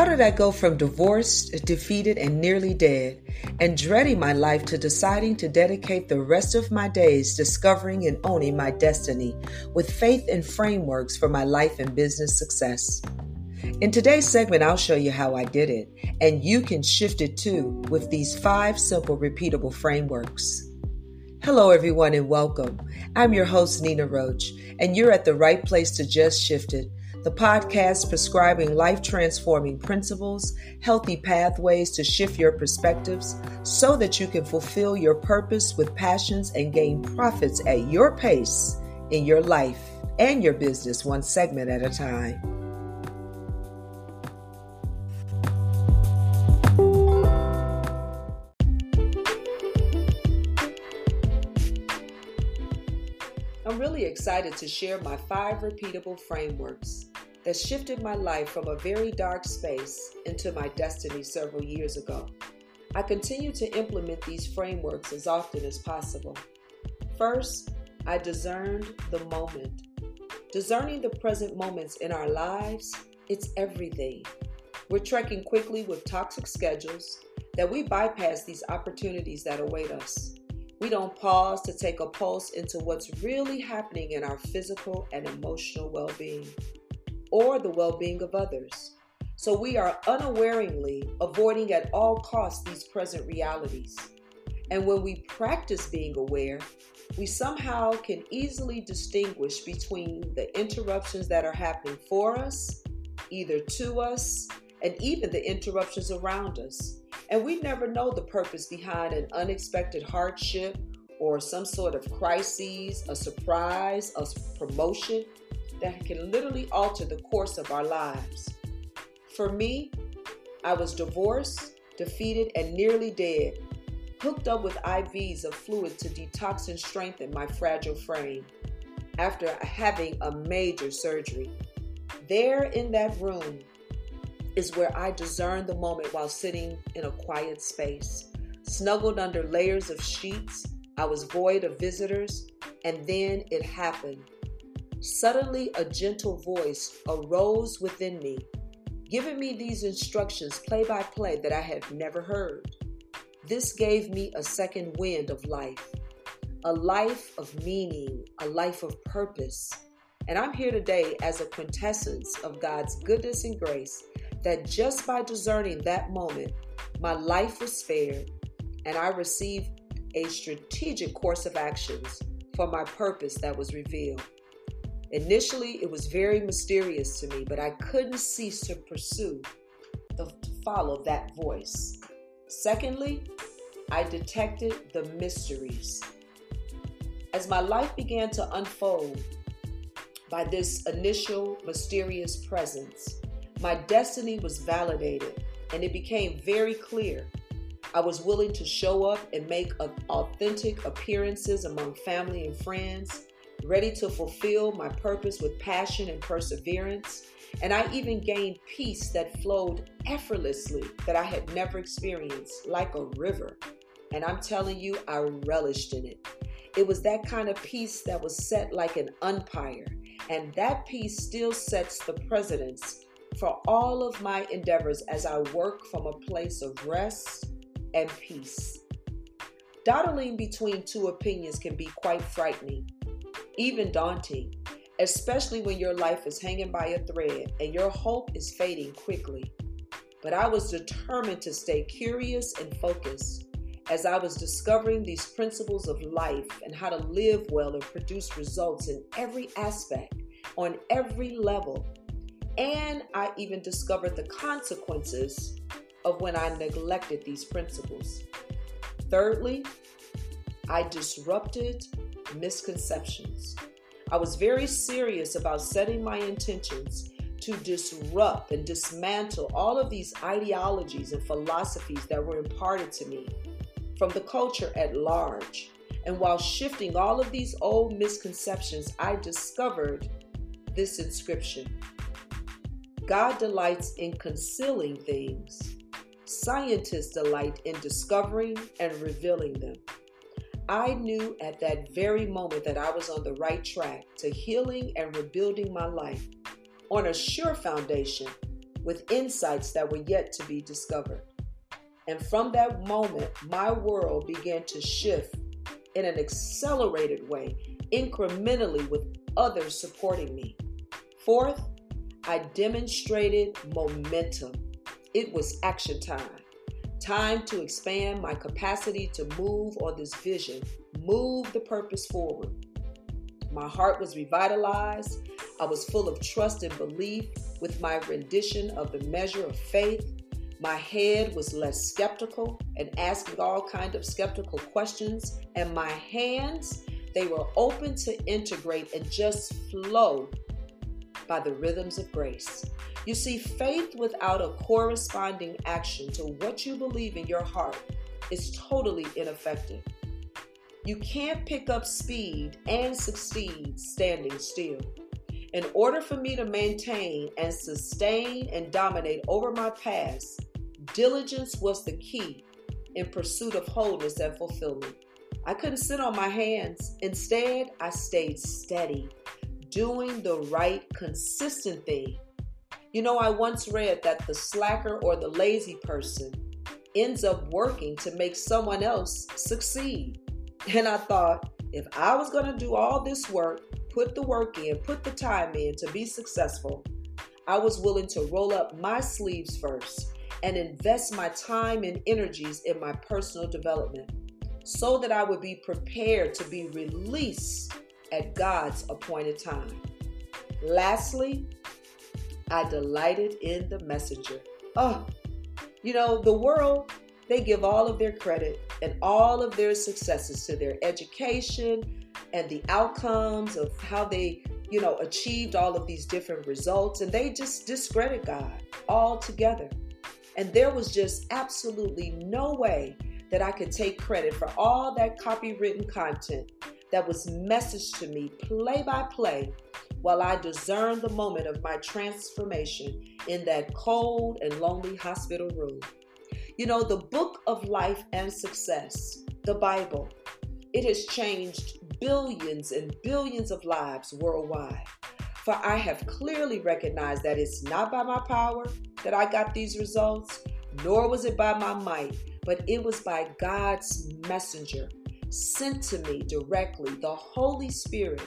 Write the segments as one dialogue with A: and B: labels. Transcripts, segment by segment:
A: How did I go from divorced, defeated, and nearly dead, and dreading my life to deciding to dedicate the rest of my days discovering and owning my destiny with faith and frameworks for my life and business success? In today's segment, I'll show you how I did it, and you can shift it too with these five simple, repeatable frameworks. Hello, everyone, and welcome. I'm your host, Nina Roach, and you're at the right place to just shift it the podcast prescribing life transforming principles, healthy pathways to shift your perspectives so that you can fulfill your purpose with passions and gain profits at your pace in your life and your business, one segment at a time. I'm really excited to share my five repeatable frameworks that shifted my life from a very dark space into my destiny several years ago. I continue to implement these frameworks as often as possible. First, I discerned the moment. Discerning the present moments in our lives, it's everything. We're trekking quickly with toxic schedules that we bypass these opportunities that await us. We don't pause to take a pulse into what's really happening in our physical and emotional well being or the well being of others. So we are unawareingly avoiding at all costs these present realities. And when we practice being aware, we somehow can easily distinguish between the interruptions that are happening for us, either to us, and even the interruptions around us. And we never know the purpose behind an unexpected hardship or some sort of crises, a surprise, a promotion, that can literally alter the course of our lives. For me, I was divorced, defeated, and nearly dead, hooked up with IVs of fluid to detox and strengthen my fragile frame after having a major surgery. There in that room is where I discerned the moment while sitting in a quiet space. Snuggled under layers of sheets, I was void of visitors, and then it happened. Suddenly, a gentle voice arose within me, giving me these instructions play by play that I had never heard. This gave me a second wind of life, a life of meaning, a life of purpose. And I'm here today as a quintessence of God's goodness and grace that just by discerning that moment, my life was spared and I received a strategic course of actions for my purpose that was revealed. Initially, it was very mysterious to me, but I couldn't cease to pursue, the, to follow that voice. Secondly, I detected the mysteries. As my life began to unfold by this initial mysterious presence, my destiny was validated and it became very clear. I was willing to show up and make authentic appearances among family and friends ready to fulfill my purpose with passion and perseverance. And I even gained peace that flowed effortlessly that I had never experienced, like a river. And I'm telling you, I relished in it. It was that kind of peace that was set like an umpire. And that peace still sets the precedence for all of my endeavors as I work from a place of rest and peace. Dawdling between two opinions can be quite frightening even daunting, especially when your life is hanging by a thread and your hope is fading quickly. But I was determined to stay curious and focused as I was discovering these principles of life and how to live well and produce results in every aspect, on every level. And I even discovered the consequences of when I neglected these principles. Thirdly, I disrupted misconceptions. I was very serious about setting my intentions to disrupt and dismantle all of these ideologies and philosophies that were imparted to me from the culture at large. And while shifting all of these old misconceptions, I discovered this inscription God delights in concealing things, scientists delight in discovering and revealing them. I knew at that very moment that I was on the right track to healing and rebuilding my life on a sure foundation with insights that were yet to be discovered. And from that moment, my world began to shift in an accelerated way, incrementally with others supporting me. Fourth, I demonstrated momentum. It was action time. Time to expand my capacity to move on this vision, move the purpose forward. My heart was revitalized. I was full of trust and belief with my rendition of the measure of faith. My head was less skeptical and asking all kind of skeptical questions, and my hands, they were open to integrate and just flow by the rhythms of grace. You see, faith without a corresponding action to what you believe in your heart is totally ineffective. You can't pick up speed and succeed standing still. In order for me to maintain and sustain and dominate over my past, diligence was the key in pursuit of wholeness and fulfillment. I couldn't sit on my hands. Instead, I stayed steady, doing the right, consistent thing. You know, I once read that the slacker or the lazy person ends up working to make someone else succeed. And I thought, if I was going to do all this work, put the work in, put the time in to be successful, I was willing to roll up my sleeves first and invest my time and energies in my personal development so that I would be prepared to be released at God's appointed time. Lastly, I delighted in the messenger. Oh, you know, the world, they give all of their credit and all of their successes to their education and the outcomes of how they, you know, achieved all of these different results. And they just discredit God altogether. And there was just absolutely no way that I could take credit for all that copywritten content that was messaged to me play by play while I discerned the moment of my transformation in that cold and lonely hospital room. You know, the book of life and success, the Bible, it has changed billions and billions of lives worldwide. For I have clearly recognized that it's not by my power that I got these results, nor was it by my might, but it was by God's messenger sent to me directly, the Holy Spirit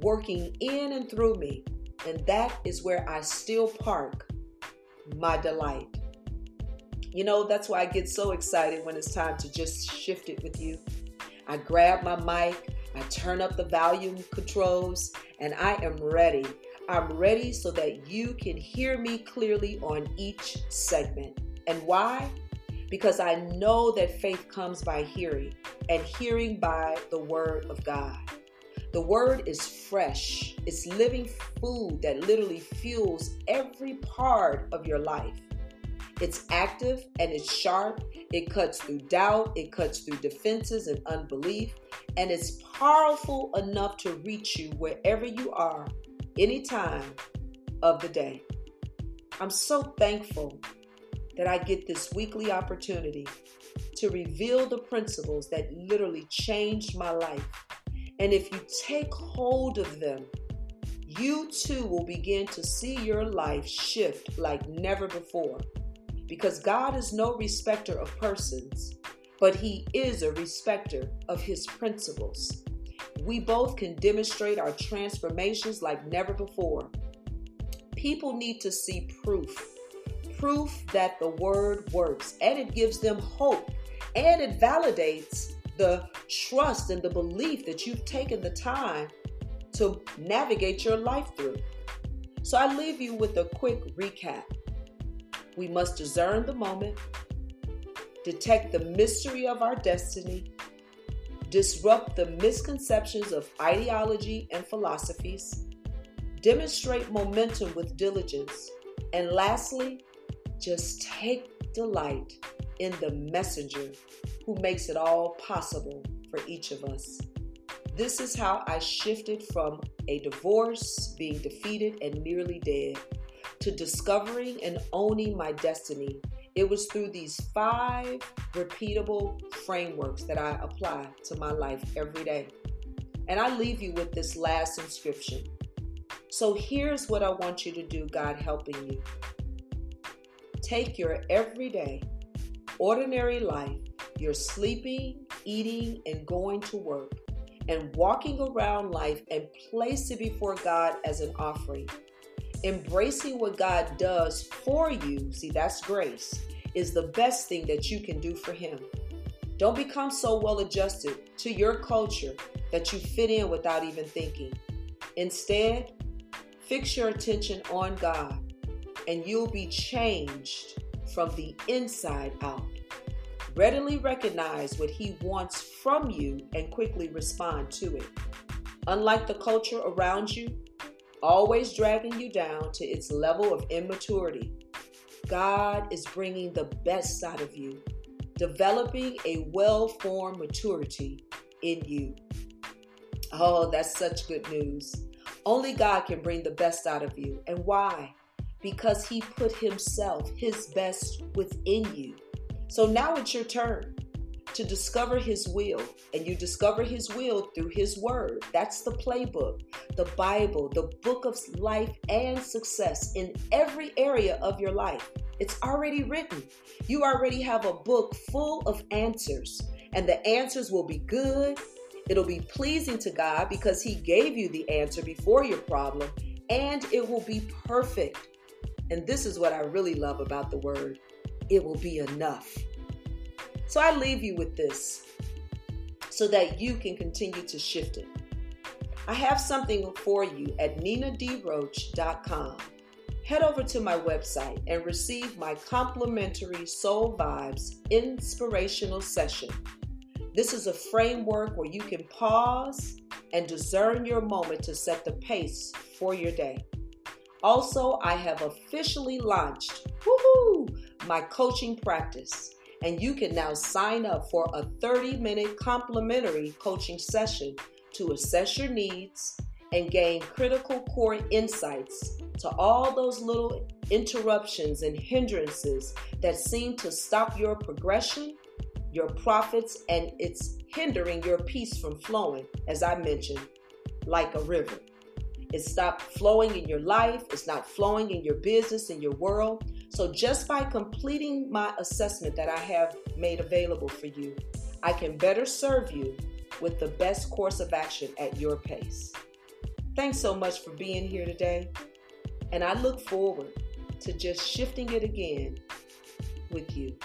A: working in and through me. And that is where I still park my delight. You know, that's why I get so excited when it's time to just shift it with you. I grab my mic, I turn up the volume controls, and I am ready. I'm ready so that you can hear me clearly on each segment. And why? Because I know that faith comes by hearing, and hearing by the Word of God. The Word is fresh, it's living food that literally fuels every part of your life. It's active and it's sharp. It cuts through doubt, it cuts through defenses and unbelief, and it's powerful enough to reach you wherever you are, any time of the day. I'm so thankful that I get this weekly opportunity to reveal the principles that literally changed my life. And if you take hold of them, you too will begin to see your life shift like never before because God is no respecter of persons, but He is a respecter of His principles. We both can demonstrate our transformations like never before. People need to see proof proof that the word works, and it gives them hope and it validates the trust and the belief that you've taken the time to navigate your life through. So I leave you with a quick recap. We must discern the moment, detect the mystery of our destiny, disrupt the misconceptions of ideology and philosophies, demonstrate momentum with diligence, and lastly, just take delight in the messenger who makes it all possible for each of us. This is how I shifted from a divorce, being defeated and nearly dead, to discovering and owning my destiny, it was through these five repeatable frameworks that I apply to my life every day. And I leave you with this last inscription. So here's what I want you to do, God helping you. Take your everyday, ordinary life, your sleeping, eating, and going to work, and walking around life and place it before God as an offering. Embracing what God does for you, see, that's grace, is the best thing that you can do for Him. Don't become so well adjusted to your culture that you fit in without even thinking. Instead, fix your attention on God and you'll be changed from the inside out. Readily recognize what He wants from you and quickly respond to it. Unlike the culture around you, always dragging you down to its level of immaturity, God is bringing the best out of you, developing a well formed maturity in you. Oh, that's such good news. Only God can bring the best out of you. And why? Because He put Himself, His best, within you. So now it's your turn to discover His will, and you discover His will through His Word. That's the playbook, the Bible, the book of life and success in every area of your life. It's already written. You already have a book full of answers, and the answers will be good. It'll be pleasing to God because He gave you the answer before your problem, and it will be perfect. And this is what I really love about the Word it will be enough. So I leave you with this so that you can continue to shift it. I have something for you at ninadroach.com. Head over to my website and receive my complimentary Soul Vibes inspirational session. This is a framework where you can pause and discern your moment to set the pace for your day. Also, I have officially launched woohoo, my coaching practice, and you can now sign up for a 30 minute complimentary coaching session to assess your needs and gain critical core insights to all those little interruptions and hindrances that seem to stop your progression, your profits, and it's hindering your peace from flowing, as I mentioned, like a river. It's stopped flowing in your life, it's not flowing in your business, in your world. So, just by completing my assessment that I have made available for you, I can better serve you with the best course of action at your pace. Thanks so much for being here today, and I look forward to just shifting it again with you.